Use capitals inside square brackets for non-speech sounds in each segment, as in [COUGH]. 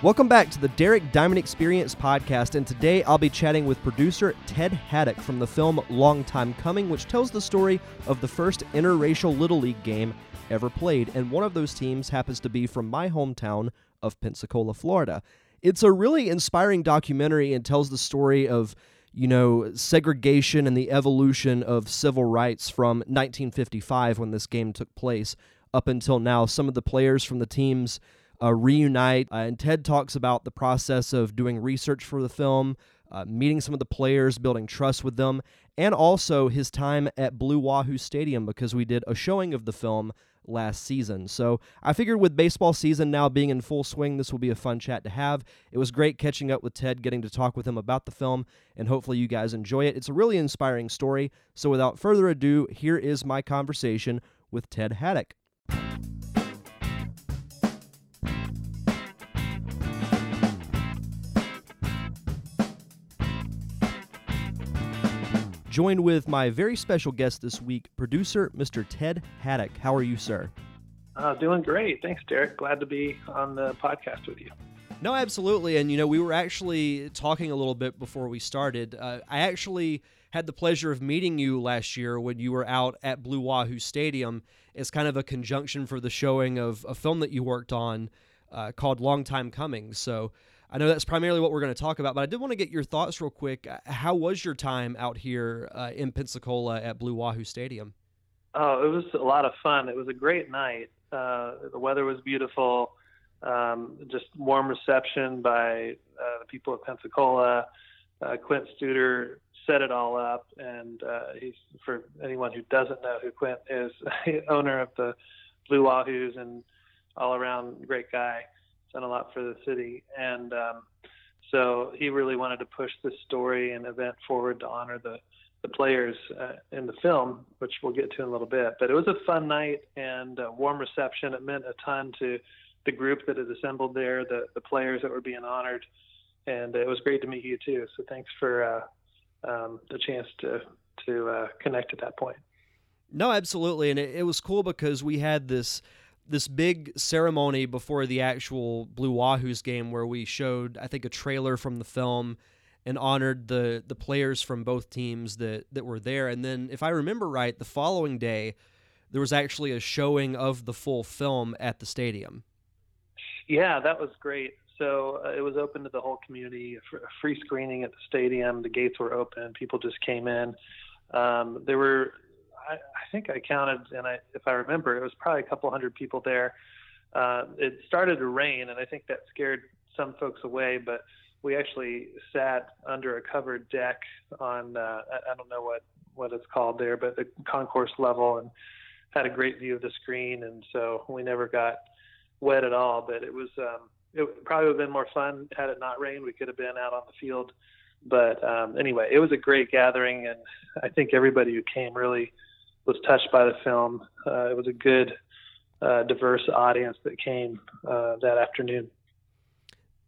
Welcome back to the Derek Diamond Experience podcast, and today I'll be chatting with producer Ted Haddock from the film Long Time Coming, which tells the story of the first interracial Little League game ever played, and one of those teams happens to be from my hometown of Pensacola, Florida. It's a really inspiring documentary and tells the story of you know, segregation and the evolution of civil rights from 1955 when this game took place up until now. Some of the players from the teams uh, reunite. Uh, and Ted talks about the process of doing research for the film, uh, meeting some of the players, building trust with them, and also his time at Blue Wahoo Stadium because we did a showing of the film last season. So I figured with baseball season now being in full swing, this will be a fun chat to have. It was great catching up with Ted, getting to talk with him about the film, and hopefully you guys enjoy it. It's a really inspiring story. So without further ado, here is my conversation with Ted Haddock. Joined with my very special guest this week, producer Mr. Ted Haddock. How are you, sir? Uh, doing great. Thanks, Derek. Glad to be on the podcast with you. No, absolutely. And, you know, we were actually talking a little bit before we started. Uh, I actually had the pleasure of meeting you last year when you were out at Blue Wahoo Stadium as kind of a conjunction for the showing of a film that you worked on uh, called Long Time Coming. So I know that's primarily what we're going to talk about, but I did want to get your thoughts real quick. Uh, how was your time out here uh, in Pensacola at Blue Wahoo Stadium? Oh, it was a lot of fun. It was a great night. Uh, the weather was beautiful. Um, just warm reception by uh, the people of Pensacola. Uh, Quint Studer set it all up, and uh, he's for anyone who doesn't know who Quint is, [LAUGHS] owner of the Blue Wahoos and all around great guy done a lot for the city, and um, so he really wanted to push this story and event forward to honor the the players uh, in the film, which we'll get to in a little bit. But it was a fun night and a warm reception. It meant a ton to the group that had assembled there, the the players that were being honored, and it was great to meet you too. So thanks for uh, um, the chance to to uh, connect at that point. No, absolutely, and it, it was cool because we had this this big ceremony before the actual Blue Wahoos game where we showed I think a trailer from the film and honored the the players from both teams that that were there and then if I remember right the following day there was actually a showing of the full film at the stadium. Yeah, that was great. So uh, it was open to the whole community, a free screening at the stadium. The gates were open. People just came in. Um, there were I, I think I counted, and I, if I remember, it was probably a couple hundred people there. Uh, it started to rain, and I think that scared some folks away. But we actually sat under a covered deck on uh, I, I don't know what what it's called there, but the concourse level, and had a great view of the screen. And so we never got wet at all. But it was um, it probably would have been more fun had it not rained. We could have been out on the field. But um, anyway, it was a great gathering, and I think everybody who came really was touched by the film. Uh, it was a good, uh, diverse audience that came uh, that afternoon.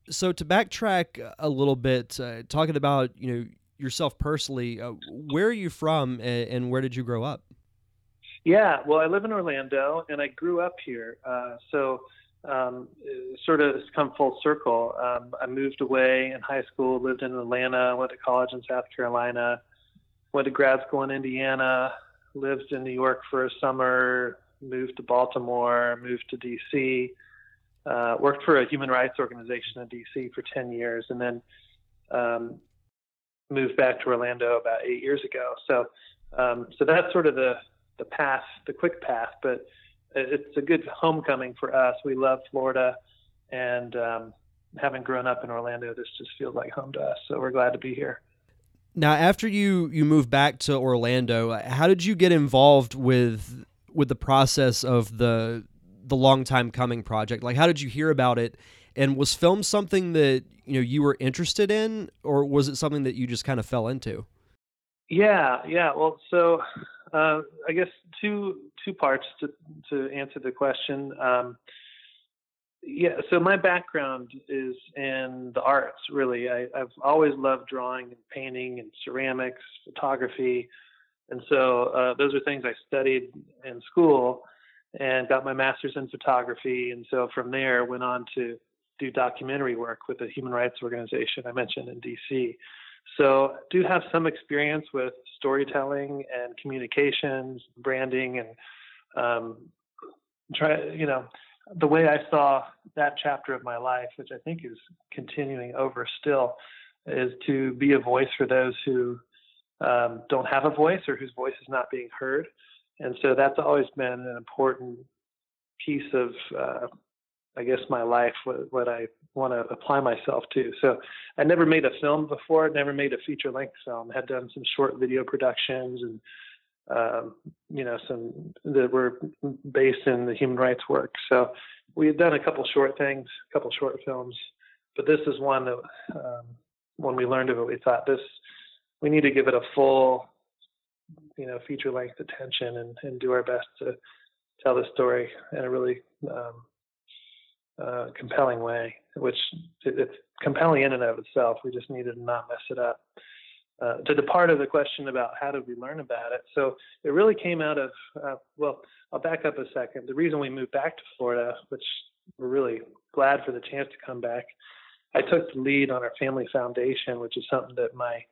So to backtrack a little bit, uh, talking about you know yourself personally, uh, where are you from and, where did you grow up? Yeah, well, I live in Orlando and I grew up here. Uh, so um, sort of it's come full circle. Um, I moved away in high school, lived in Atlanta, went to college in South Carolina, went to grad school in Indiana, lived in New York for a summer, moved to Baltimore, moved to DC, uh, worked for a human rights organization in DC for 10 years, and then um, moved back to Orlando about eight years ago. So, um, so that's sort of the the path, the quick path, but it's a good homecoming for us. We love Florida, and um, having grown up in Orlando, this just feels like home to us. So we're glad to be here. Now, after you you moved back to Orlando, how did you get involved with with the process of the the long time coming project? Like, how did you hear about it? And was film something that you know you were interested in, or was it something that you just kind of fell into? Yeah, yeah. Well, so uh, I guess two two parts to to answer the question. Um, yeah, so my background is in the arts, really. I, have always loved drawing and painting and ceramics, photography. And so uh, those are things I studied in school and got my master's in photography. And so from there, went on to do documentary work with a human rights organization I mentioned in DC. So I do have some experience with storytelling and communications, branding, and um, try you know the way I saw that chapter of my life, which I think is continuing over still, is to be a voice for those who um, don't have a voice or whose voice is not being heard. And so that's always been an important piece of, uh, I guess, my life, what, what I want to apply myself to. So I never made a film before, never made a feature length film, had done some short video productions and um, you know, some that were based in the human rights work. So we had done a couple short things, a couple short films, but this is one that um, when we learned of it, we thought this we need to give it a full, you know, feature length attention and, and do our best to tell the story in a really um, uh, compelling way, which it, it's compelling in and of itself. We just needed to not mess it up uh, to the part of the question about how did we learn about it. So it really came out of, uh, well, I'll back up a second. The reason we moved back to Florida, which we're really glad for the chance to come back, I took the lead on our family foundation, which is something that my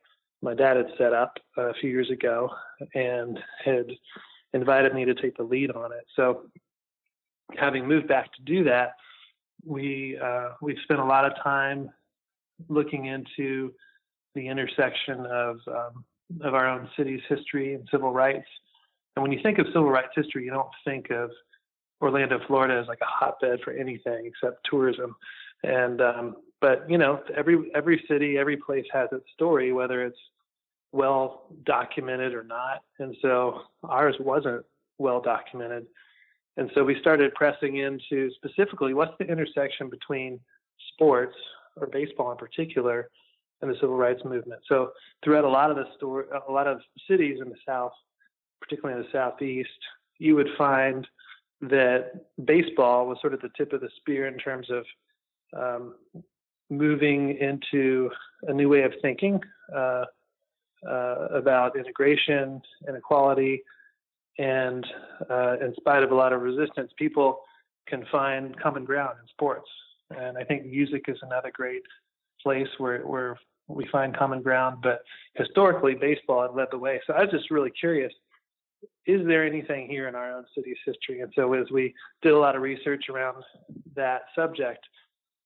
my dad had set up a few years ago and had invited me to take the lead on it. So having moved back to do that, we uh, we've spent a lot of time looking into the intersection of um, of our own city's history and civil rights. And when you think of civil rights history, you don't think of Orlando, Florida, as like a hotbed for anything except tourism. And um, but you know, every every city, every place has its story, whether it's well documented or not. And so ours wasn't well documented. And so we started pressing into specifically what's the intersection between sports or baseball in particular and the civil rights movement. So throughout a lot of the store, a lot of cities in the South, particularly in the Southeast, you would find that baseball was sort of the tip of the spear in terms of um, moving into a new way of thinking uh, uh, about integration and equality. And uh, in spite of a lot of resistance, people can find common ground in sports. And I think music is another great place where where we find common ground. But historically, baseball had led the way. So I was just really curious: is there anything here in our own city's history? And so as we did a lot of research around that subject,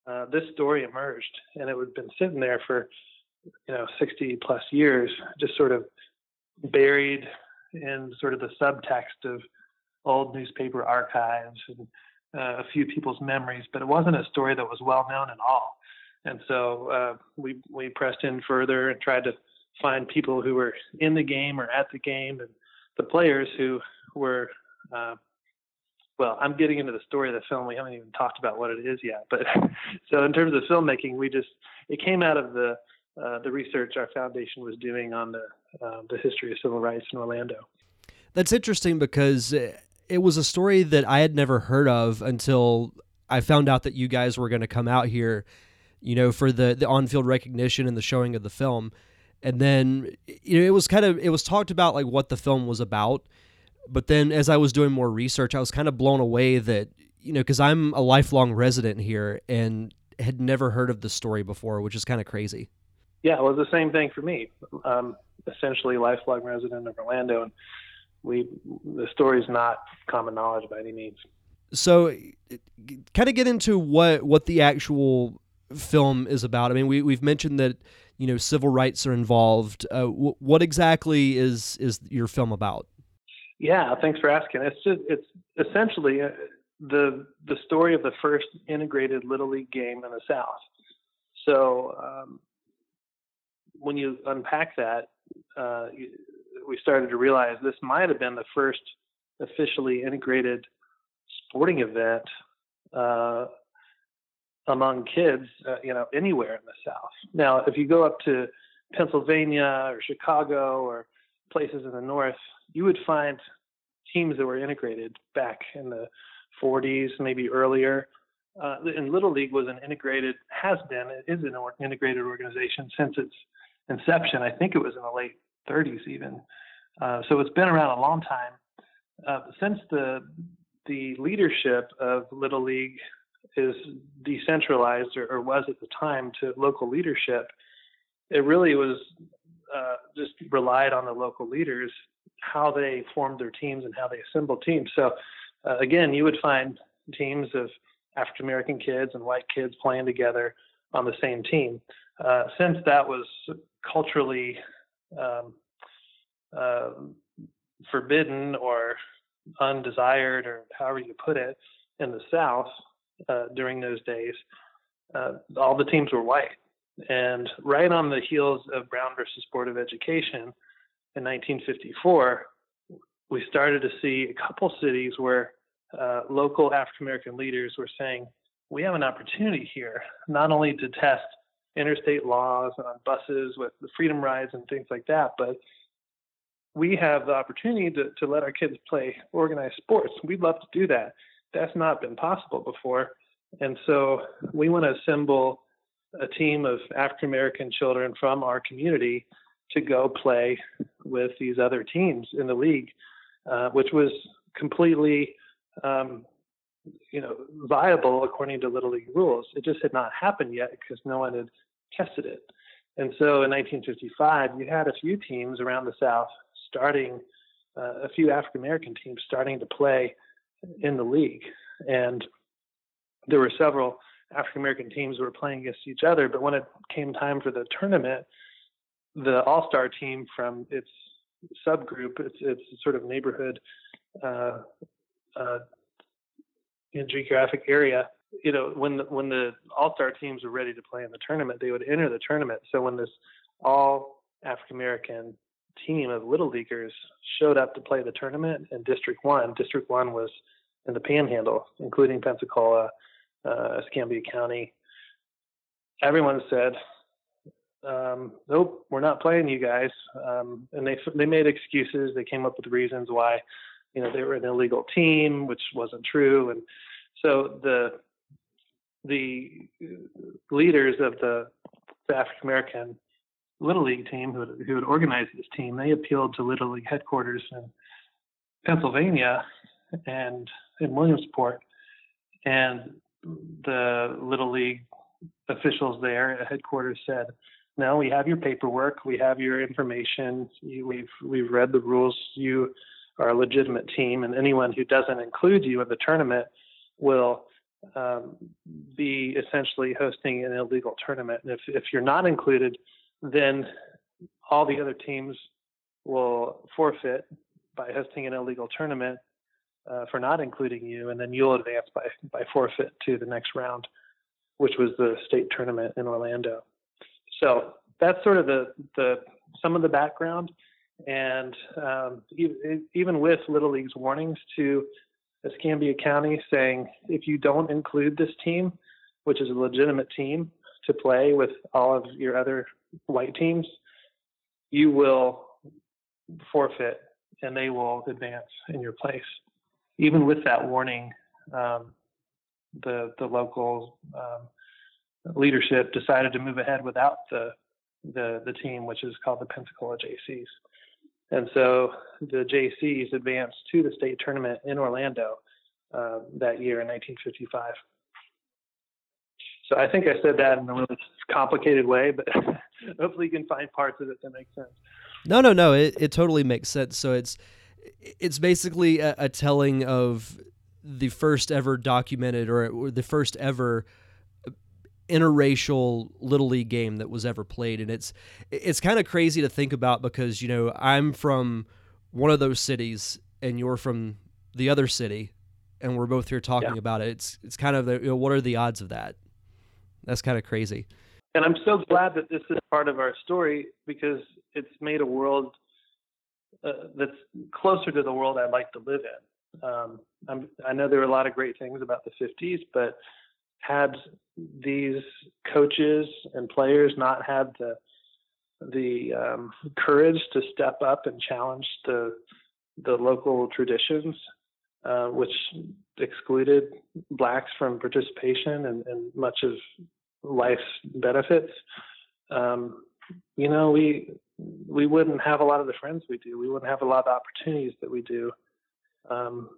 uh, this story emerged, and it had been sitting there for you know 60 plus years, just sort of buried in sort of the subtext of old newspaper archives and uh, a few people's memories, but it wasn't a story that was well known at all. And so uh, we we pressed in further and tried to find people who were in the game or at the game, and the players who were. Uh, well, I'm getting into the story of the film. We haven't even talked about what it is yet. But [LAUGHS] so in terms of filmmaking, we just it came out of the uh, the research our foundation was doing on the uh, the history of civil rights in Orlando. That's interesting because it was a story that I had never heard of until I found out that you guys were going to come out here you know, for the the on field recognition and the showing of the film. And then you know, it was kind of it was talked about like what the film was about. But then as I was doing more research, I was kind of blown away that you know because I'm a lifelong resident here and had never heard of the story before, which is kind of crazy. Yeah, it was the same thing for me. Um, essentially, lifelong resident of Orlando, and we the story's not common knowledge by any means. So, kind of get into what what the actual film is about. I mean, we we've mentioned that you know civil rights are involved. Uh, w- what exactly is is your film about? Yeah, thanks for asking. It's just it's essentially uh, the the story of the first integrated little league game in the South. So um, when you unpack that, uh, we started to realize this might have been the first officially integrated sporting event uh, among kids, uh, you know, anywhere in the South. Now, if you go up to Pennsylvania or Chicago or places in the North, you would find teams that were integrated back in the 40s, maybe earlier. Uh, and Little League was an integrated, has been, it is an integrated organization since its inception. I think it was in the late 30s even. Uh, so it's been around a long time. Uh, since the the leadership of Little League is decentralized or, or was at the time to local leadership, it really was uh, just relied on the local leaders how they formed their teams and how they assembled teams. So uh, again, you would find teams of African American kids and white kids playing together on the same team. Uh, since that was culturally um, uh, forbidden or undesired, or however you put it, in the South uh, during those days, uh, all the teams were white. And right on the heels of Brown versus Board of Education in 1954, we started to see a couple cities where uh, local African American leaders were saying, we have an opportunity here not only to test interstate laws on buses with the freedom rides and things like that, but we have the opportunity to, to let our kids play organized sports. We'd love to do that. That's not been possible before. And so we want to assemble a team of African American children from our community to go play with these other teams in the league, uh, which was completely, um, you know, viable according to Little League rules. It just had not happened yet because no one had tested it. And so in 1955, you had a few teams around the South starting, uh, a few African American teams starting to play in the league, and there were several African American teams were playing against each other. But when it came time for the tournament, the All Star team from its subgroup, its its sort of neighborhood uh, uh, geographic area, you know, when the, when the All Star teams were ready to play in the tournament, they would enter the tournament. So when this all African American team of little leaguers showed up to play the tournament in District One, District One was in the Panhandle, including Pensacola, uh, Escambia County, everyone said, um, "Nope, we're not playing you guys." Um, and they they made excuses. They came up with reasons why, you know, they were an illegal team, which wasn't true. And so the the leaders of the, the African American Little League team who had, who had organized this team, they appealed to Little League headquarters in Pennsylvania and in Williamsport, and the Little League officials there at headquarters said, "No, we have your paperwork, we have your information, we've we've read the rules. You are a legitimate team, and anyone who doesn't include you in the tournament will." Um, be essentially hosting an illegal tournament. And if, if you're not included, then all the other teams will forfeit by hosting an illegal tournament uh, for not including you, and then you'll advance by by forfeit to the next round, which was the state tournament in Orlando. So that's sort of the the some of the background, and um, even with Little League's warnings to Escambia County saying if you don't include this team, which is a legitimate team to play with all of your other white teams, you will forfeit and they will advance in your place even with that warning, um, the the local um, leadership decided to move ahead without the the the team, which is called the Pensacola JCs. And so the JCs advanced to the state tournament in Orlando uh, that year in 1955. So I think I said that in a little complicated way, but [LAUGHS] [LAUGHS] hopefully you can find parts of it that make sense. No, no, no. It, it totally makes sense. So it's it's basically a, a, telling of the first ever documented or, or, the first ever interracial little league game that was ever played and it's it's kind of crazy to think about because you know I'm from one of those cities and you're from the other city and we're both here talking yeah. about it it's it's kind of the, you know, what are the odds of that that's kind of crazy and I'm so glad that this is part of our story because it's made a world uh, that's closer to the world I'd like to live in. Um, i know there are a lot of great things about the 50s, but had these coaches and players not had the the um, courage to step up and challenge the the local traditions, uh, which excluded blacks from participation and, and much of life's benefits. Um, you know, we we wouldn't have a lot of the friends we do. We wouldn't have a lot of opportunities that we do. Um,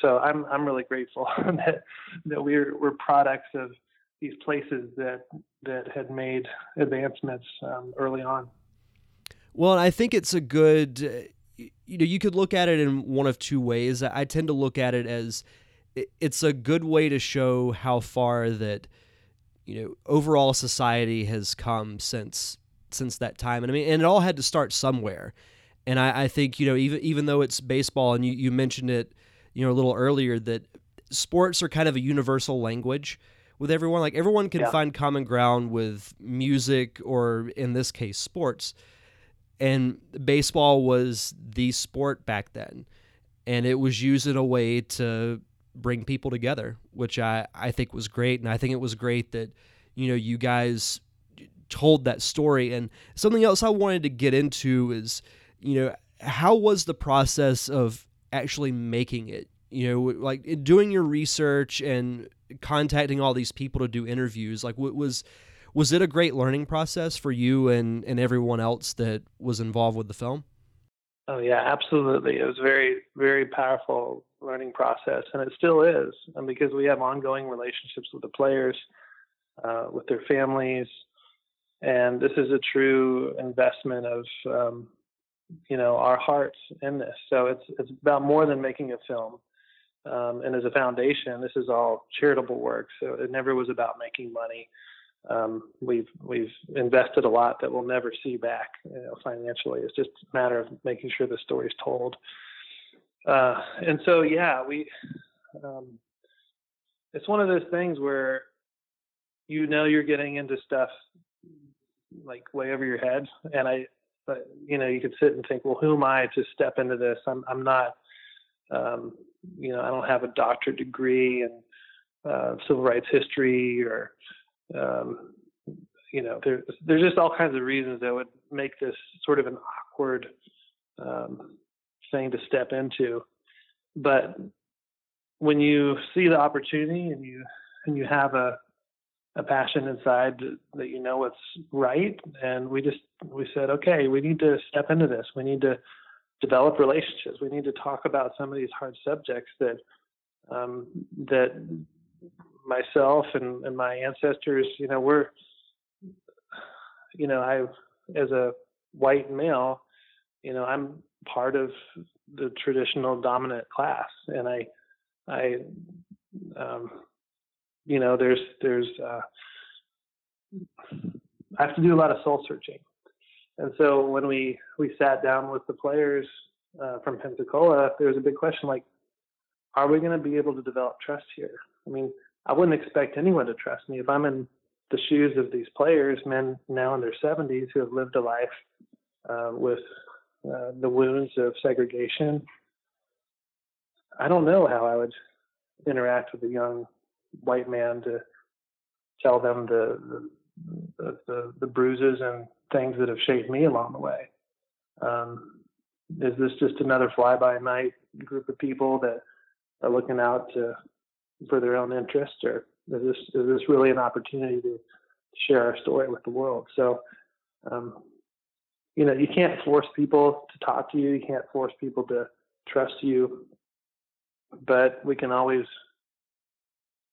so I'm I'm really grateful [LAUGHS] that that we're we're products of these places that that had made advancements um, early on. Well, I think it's a good. You know, you could look at it in one of two ways. I tend to look at it as it's a good way to show how far that you know overall society has come since since that time. And I mean, and it all had to start somewhere. And I, I think you know even even though it's baseball, and you, you mentioned it, you know, a little earlier that sports are kind of a universal language with everyone. Like everyone can yeah. find common ground with music or in this case sports. And baseball was the sport back then. And it was used in a way to bring people together, which I, I think was great. And I think it was great that, you know, you guys told that story. And something else I wanted to get into is, you know, how was the process of actually making it? You know, like doing your research and contacting all these people to do interviews. Like, what was was it a great learning process for you and and everyone else that was involved with the film? Oh yeah, absolutely. It was very very powerful learning process, and it still is, and because we have ongoing relationships with the players, uh, with their families, and this is a true investment of um, you know our hearts in this. So it's it's about more than making a film. Um, and as a foundation, this is all charitable work, so it never was about making money. Um, we've we've invested a lot that we'll never see back you know, financially. It's just a matter of making sure the story is told. Uh, and so, yeah, we. Um, it's one of those things where you know you're getting into stuff like way over your head, and I, but you know, you could sit and think, well, who am I to step into this? I'm I'm not. Um, you know, I don't have a doctorate degree in uh, civil rights history or um, you know, there, there's just all kinds of reasons that would make this sort of an awkward um, thing to step into. But when you see the opportunity and you and you have a a passion inside that you know what's right, and we just we said, okay, we need to step into this. We need to develop relationships. We need to talk about some of these hard subjects that um, that myself and, and my ancestors, you know, we're, you know, I, as a white male, you know, I'm part of the traditional dominant class, and I, I, um, you know, there's, there's, uh, I have to do a lot of soul searching, and so when we we sat down with the players uh, from Pensacola, there was a big question like, are we going to be able to develop trust here? I mean, I wouldn't expect anyone to trust me if I'm in the shoes of these players, men now in their 70s who have lived a life uh, with uh, the wounds of segregation. I don't know how I would interact with a young white man to tell them the the, the, the bruises and things that have shaped me along the way. Um, is this just another fly by night group of people that are looking out to for their own interest, or is this is this really an opportunity to share our story with the world? So, um, you know, you can't force people to talk to you. You can't force people to trust you, but we can always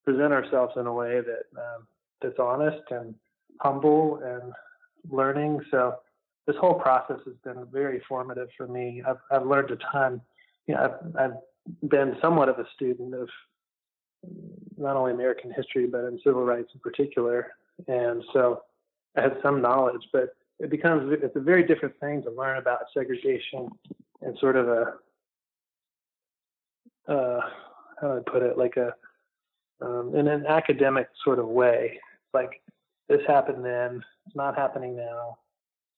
present ourselves in a way that um, that's honest and humble and learning. So this whole process has been very formative for me. I've I've learned a ton. You know, I've I've been somewhat of a student of not only American history but in civil rights in particular, and so I had some knowledge. But it becomes it's a very different thing to learn about segregation and sort of a uh, how do I put it like a um, in an academic sort of way. Like this happened then, it's not happening now.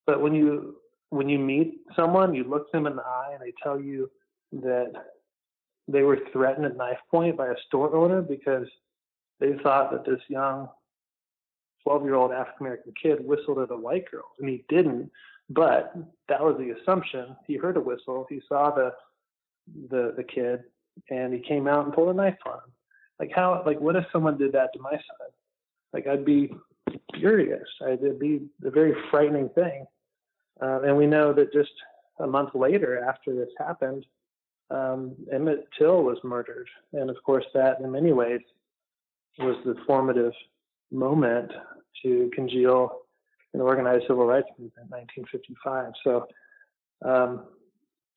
But when you when you meet someone, you look them in the eye and they tell you that they were threatened at knife point by a store owner because they thought that this young 12 year old African American kid whistled at a white girl, and he didn't. But that was the assumption. He heard a whistle, he saw the the the kid, and he came out and pulled a knife on him. Like how? Like what if someone did that to my son? Like I'd be furious. It'd be a very frightening thing. Uh, and we know that just a month later, after this happened, um, Emmett Till was murdered, and of course that in many ways was the formative moment to congeal an organized civil rights movement in 1955. So um,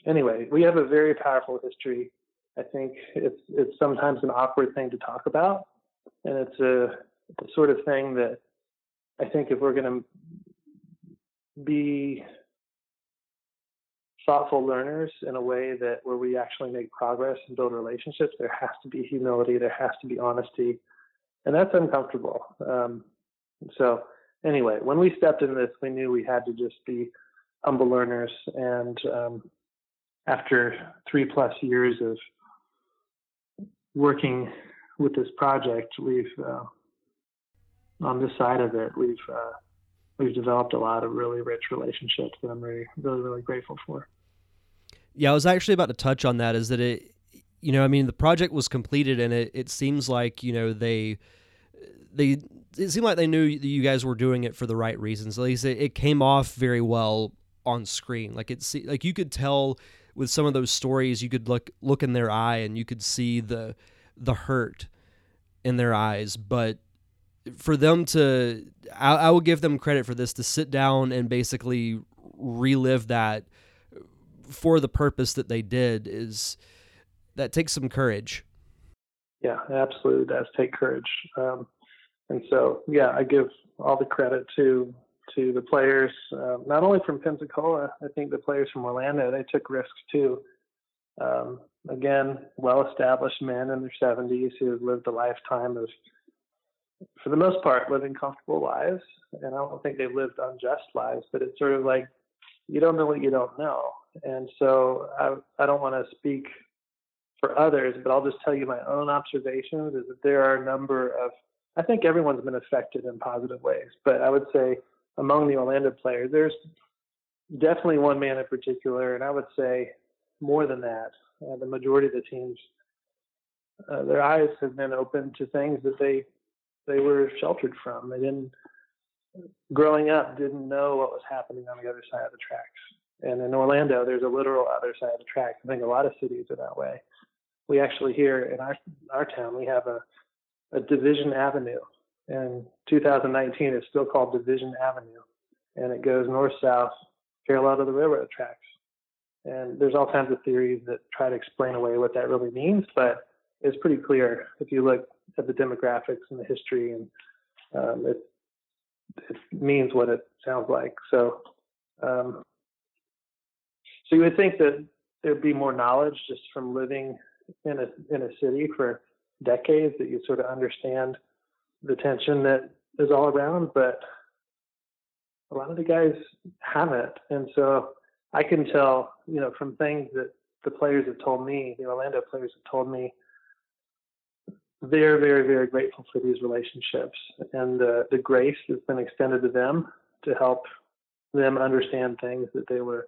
anyway, we have a very powerful history. I think it's it's sometimes an awkward thing to talk about, and it's a the sort of thing that I think if we're going to be thoughtful learners in a way that where we actually make progress and build relationships, there has to be humility, there has to be honesty, and that's uncomfortable. Um, so anyway, when we stepped into this, we knew we had to just be humble learners, and um, after three plus years of working with this project, we've uh, on this side of it, we've uh, we've developed a lot of really rich relationships that I'm really really really grateful for. Yeah, I was actually about to touch on that. Is that it? You know, I mean, the project was completed, and it it seems like you know they they it seemed like they knew that you guys were doing it for the right reasons. At least it, it came off very well on screen. Like it's like you could tell with some of those stories, you could look look in their eye and you could see the the hurt in their eyes, but for them to I, I will give them credit for this to sit down and basically relive that for the purpose that they did is that takes some courage yeah absolutely does take courage um, and so yeah i give all the credit to to the players uh, not only from pensacola i think the players from orlando they took risks too um, again well established men in their 70s who have lived a lifetime of for the most part, living comfortable lives. And I don't think they've lived unjust lives, but it's sort of like you don't know what you don't know. And so I, I don't want to speak for others, but I'll just tell you my own observations is that there are a number of, I think everyone's been affected in positive ways, but I would say among the Orlando players, there's definitely one man in particular, and I would say more than that. Uh, the majority of the teams, uh, their eyes have been open to things that they they were sheltered from. They didn't growing up didn't know what was happening on the other side of the tracks. And in Orlando, there's a literal other side of the tracks. I think a lot of cities are that way. We actually here in our our town we have a a Division Avenue, and 2019 is still called Division Avenue, and it goes north south parallel to the railroad tracks. And there's all kinds of theories that try to explain away what that really means, but it's pretty clear if you look at the demographics and the history, and um, it it means what it sounds like. So, um, so you would think that there'd be more knowledge just from living in a in a city for decades that you sort of understand the tension that is all around, but a lot of the guys haven't, and so I can tell, you know, from things that the players have told me, the Orlando players have told me they're very, very grateful for these relationships and uh, the grace that's been extended to them to help them understand things that they were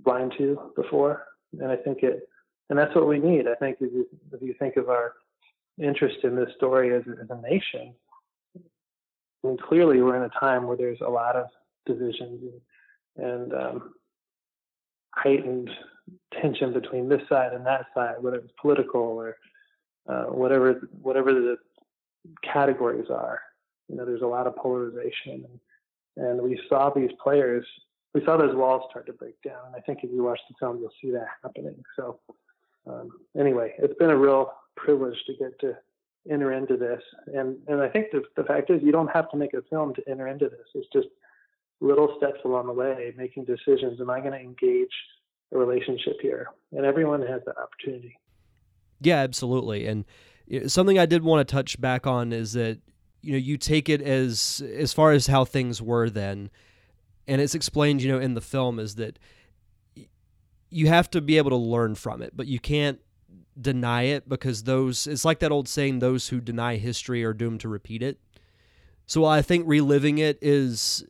blind to before. And I think it, and that's what we need. I think if you, if you think of our interest in this story as, as a nation, I mean, clearly we're in a time where there's a lot of divisions and, and um, heightened tension between this side and that side, whether it's political or uh, whatever whatever the categories are. You know, there's a lot of polarization, and, and we saw these players. We saw those walls start to break down, and I think if you watch the film, you'll see that happening. So, um, anyway, it's been a real privilege to get to enter into this, and and I think the the fact is, you don't have to make a film to enter into this. It's just little steps along the way, making decisions. Am I going to engage a relationship here? And everyone has that opportunity. Yeah, absolutely. And something I did want to touch back on is that you know you take it as as far as how things were then, and it's explained you know in the film is that you have to be able to learn from it, but you can't deny it because those it's like that old saying those who deny history are doomed to repeat it. So I think reliving it is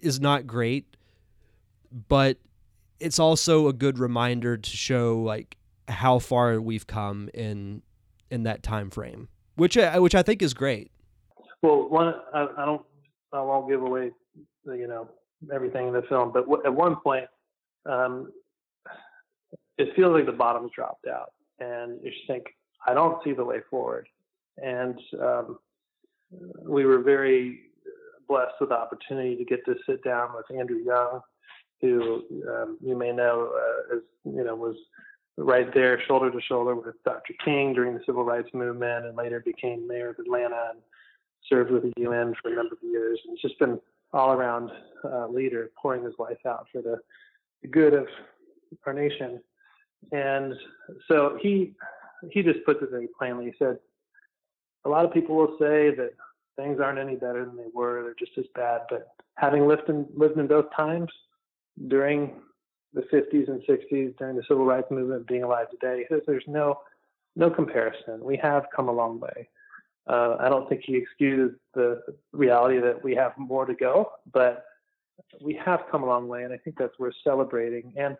is not great, but it's also a good reminder to show like how far we've come in in that time frame, which I, which I think is great. Well, one I, I don't I won't give away you know everything in the film, but at one point, um, it feels like the bottom's dropped out, and you just think, I don't see the way forward. And um, we were very blessed with the opportunity to get to sit down with Andrew Young, who um, you may know uh, as you know was right there shoulder to shoulder with Dr. King during the civil rights movement, and later became mayor of Atlanta and served with the UN for a number of years. And it's just been all around uh, leader, pouring his life out for the, the good of our nation. And so he he just puts it very plainly. He said, a lot of people will say that things aren't any better than they were; they're just as bad. But having lived in lived in both times, during the 50s and 60s, during the civil rights movement, being alive today, he says there's no no comparison. We have come a long way. Uh, I don't think he excuses the reality that we have more to go, but we have come a long way, and I think that's worth celebrating. And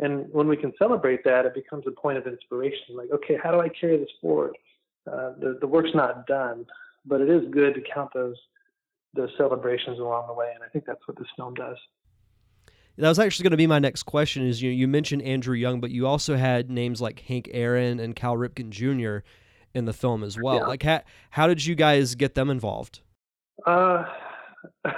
and when we can celebrate that, it becomes a point of inspiration. Like, okay, how do I carry this forward? Uh, the the work's not done, but it is good to count those those celebrations along the way, and I think that's what this film does. That was actually going to be my next question. Is you you mentioned Andrew Young, but you also had names like Hank Aaron and Cal Ripken Jr. in the film as well. Yeah. Like how how did you guys get them involved? Uh, [LAUGHS]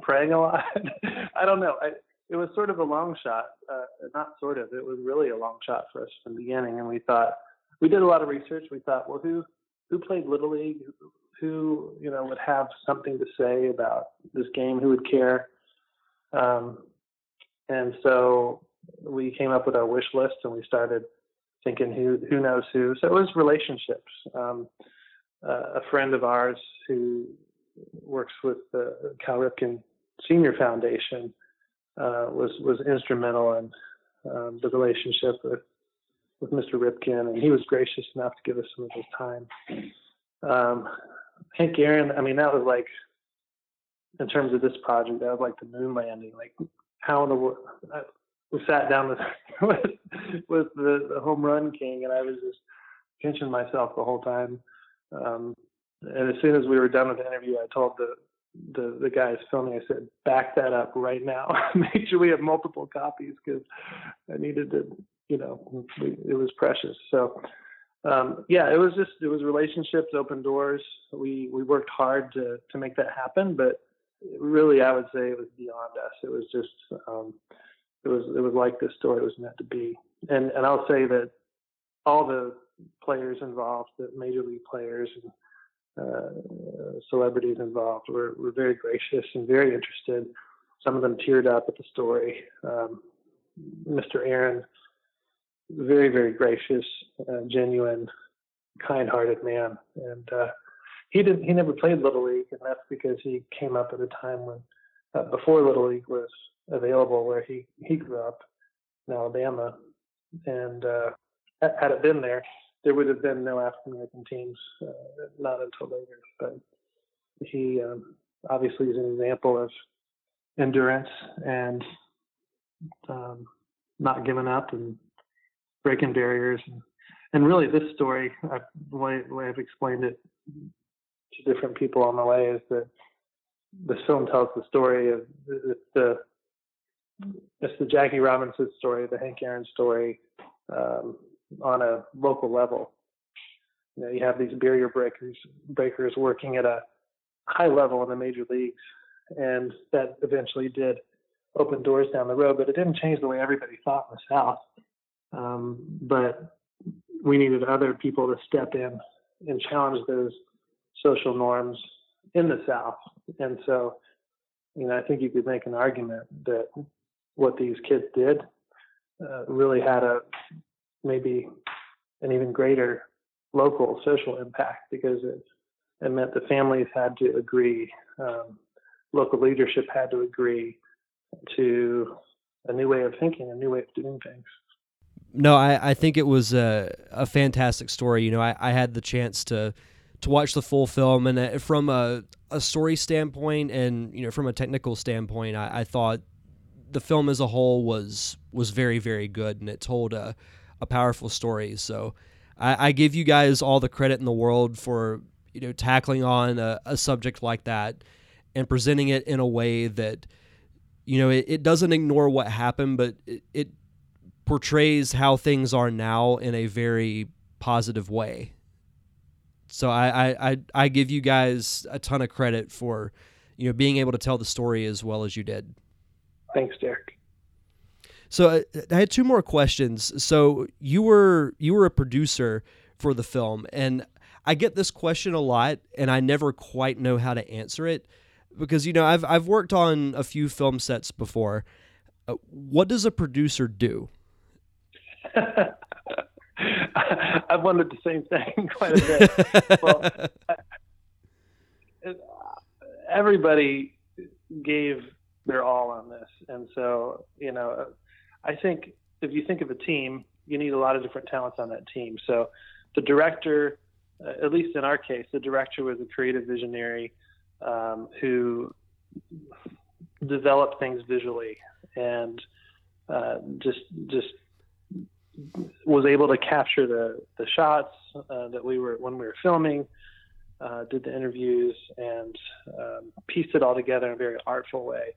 praying a lot. [LAUGHS] I don't know. I, it was sort of a long shot. Uh, not sort of. It was really a long shot for us from the beginning, and we thought we did a lot of research. We thought, well, who who played little league? Who you know would have something to say about this game? Who would care? Um, and so we came up with our wish list, and we started thinking who who knows who. So it was relationships. Um, uh, a friend of ours who works with the Cal Ripken Senior Foundation uh, was was instrumental in um, the relationship with with Mr. Ripken, and he was gracious enough to give us some of his time. Um, Hank Aaron, I mean, that was like, in terms of this project, that was like the moon landing. Like, how in the world? We sat down with [LAUGHS] with, with the, the home run king, and I was just pinching myself the whole time. Um, and as soon as we were done with the interview, I told the the the guys filming, I said, back that up right now. [LAUGHS] Make sure we have multiple copies because I needed to, you know, it was precious. So um, yeah, it was just it was relationships, open doors. We we worked hard to to make that happen, but really, I would say it was beyond us. It was just um, it was it was like this story was meant to be. And and I'll say that all the players involved, the major league players and uh, celebrities involved were, were very gracious and very interested. Some of them teared up at the story. Um, Mr. Aaron, very, very gracious, uh, genuine, kind-hearted man, and uh, he didn't. He never played little league, and that's because he came up at a time when, uh, before little league was available, where he he grew up in Alabama, and uh, had it been there, there would have been no African American teams, uh, not until later. But he um, obviously is an example of endurance and um, not giving up and breaking barriers. And, and really, this story, I, the, way, the way I've explained it to different people on the way, is that the film tells the story of it's the it's the Jackie Robinson story, the Hank Aaron story, um, on a local level. You know, you have these barrier breakers breakers working at a high level in the major leagues, and that eventually did open doors down the road. But it didn't change the way everybody thought in the South. Um, but we needed other people to step in and challenge those social norms in the South. And so, you know, I think you could make an argument that what these kids did uh, really had a maybe an even greater local social impact because it, it meant the families had to agree, um, local leadership had to agree to a new way of thinking, a new way of doing things. No, I, I think it was a, a fantastic story. You know, I, I had the chance to to watch the full film, and uh, from a, a story standpoint, and you know, from a technical standpoint, I, I thought the film as a whole was was very very good, and it told a a powerful story. So I, I, give you guys all the credit in the world for you know tackling on a, a subject like that and presenting it in a way that you know it, it doesn't ignore what happened, but it, it portrays how things are now in a very positive way. So I, I, I, I give you guys a ton of credit for you know being able to tell the story as well as you did. Thanks, Derek. So I, I had two more questions. So you were you were a producer for the film, and I get this question a lot, and I never quite know how to answer it because you know I've I've worked on a few film sets before. Uh, what does a producer do? [LAUGHS] I've wondered the same thing [LAUGHS] quite a bit. well, [LAUGHS] everybody gave their all on this, and so you know, I think if you think of a team, you need a lot of different talents on that team. So the director, uh, at least in our case, the director was a creative visionary um, who developed things visually and uh, just just was able to capture the the shots uh, that we were when we were filming, uh, did the interviews, and um, pieced it all together in a very artful way.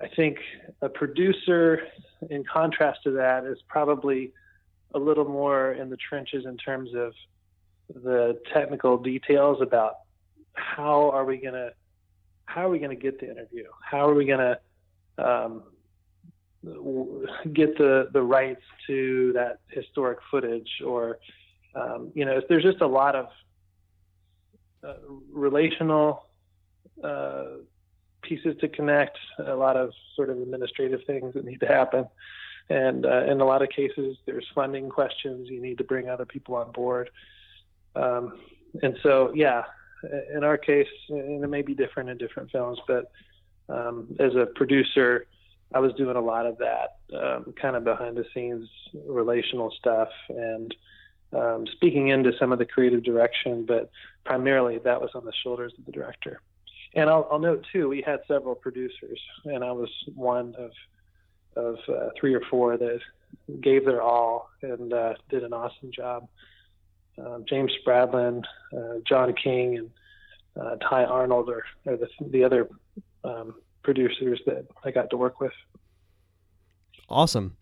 I think a producer, in contrast to that, is probably a little more in the trenches in terms of the technical details about how are we gonna how are we gonna get the interview? How are we gonna um, get the the rights to that historic footage or um, you know there's just a lot of uh, relational uh, pieces to connect a lot of sort of administrative things that need to happen. And uh, in a lot of cases there's funding questions you need to bring other people on board. Um, and so yeah in our case and it may be different in different films but um, as a producer I was doing a lot of that um, kind of behind the scenes relational stuff and um, speaking into some of the creative direction, but primarily that was on the shoulders of the director. And I'll, I'll note too, we had several producers, and I was one of of uh, three or four that gave their all and uh, did an awesome job. Uh, James Spradlin, uh, John King, and uh, Ty Arnold are, are the the other um, producers that I got to work with. Awesome.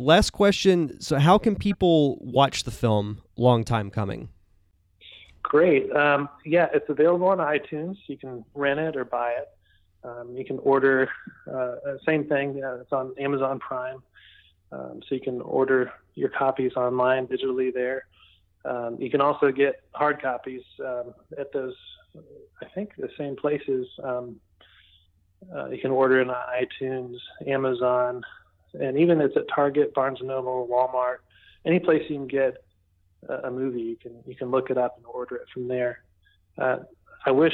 Last question. So, how can people watch the film Long Time Coming? Great. Um, yeah, it's available on iTunes. You can rent it or buy it. Um, you can order, uh, same thing, uh, it's on Amazon Prime. Um, so you can order your copies online digitally there. Um, you can also get hard copies um, at those, I think, the same places. Um, uh, you can order it on iTunes, Amazon, and even it's at Target, Barnes and Noble, Walmart, any place you can get a, movie, you can you can look it up and order it from there. Uh, I wish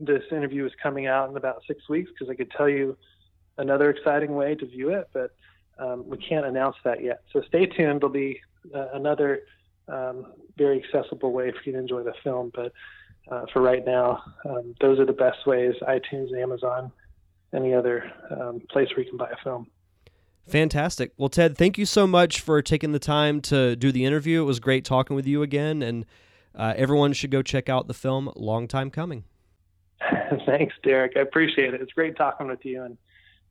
this interview was coming out in about six weeks because I could tell you another exciting way to view it, but um, we can't announce that yet. So stay tuned. There'll be uh, another um, very accessible way for you to enjoy the film, but uh, for right now, um, those are the best ways iTunes, Amazon, any other um, place where you can buy a film. Fantastic. Well, Ted, thank you so much for taking the time to do the interview. It was great talking with you again, and uh, everyone should go check out the film Long Time Coming. [LAUGHS] Thanks, Derek. I appreciate it. It's great talking with you, and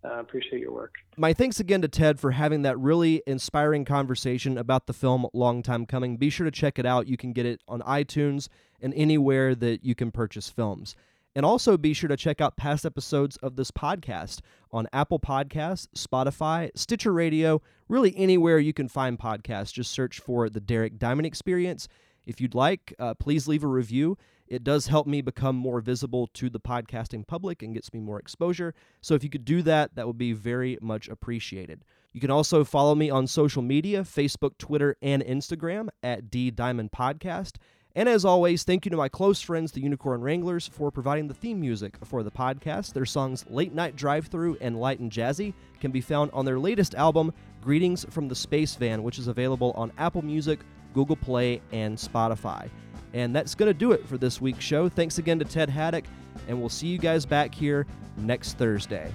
uh, appreciate your work. My thanks again to Ted for having that really inspiring conversation about the film Long Time Coming. Be sure to check it out. You can get it on iTunes and anywhere that you can purchase films. And also be sure to check out past episodes of this podcast on Apple Podcasts, Spotify, Stitcher Radio, really anywhere you can find podcasts. Just search for The Derek Diamond Experience. If you'd like, uh, please leave a review. It does help me become more visible to the podcasting public and gets me more exposure. So if you could do that, that would be very much appreciated. You can also follow me on social media Facebook, Twitter, and Instagram at D Diamond Podcast. And as always, thank you to my close friends, the Unicorn Wranglers, for providing the theme music for the podcast. Their songs Late Night Drive Through and Light and Jazzy can be found on their latest album, Greetings from the Space Van, which is available on Apple Music, Google Play, and Spotify. And that's going to do it for this week's show. Thanks again to Ted Haddock, and we'll see you guys back here next Thursday.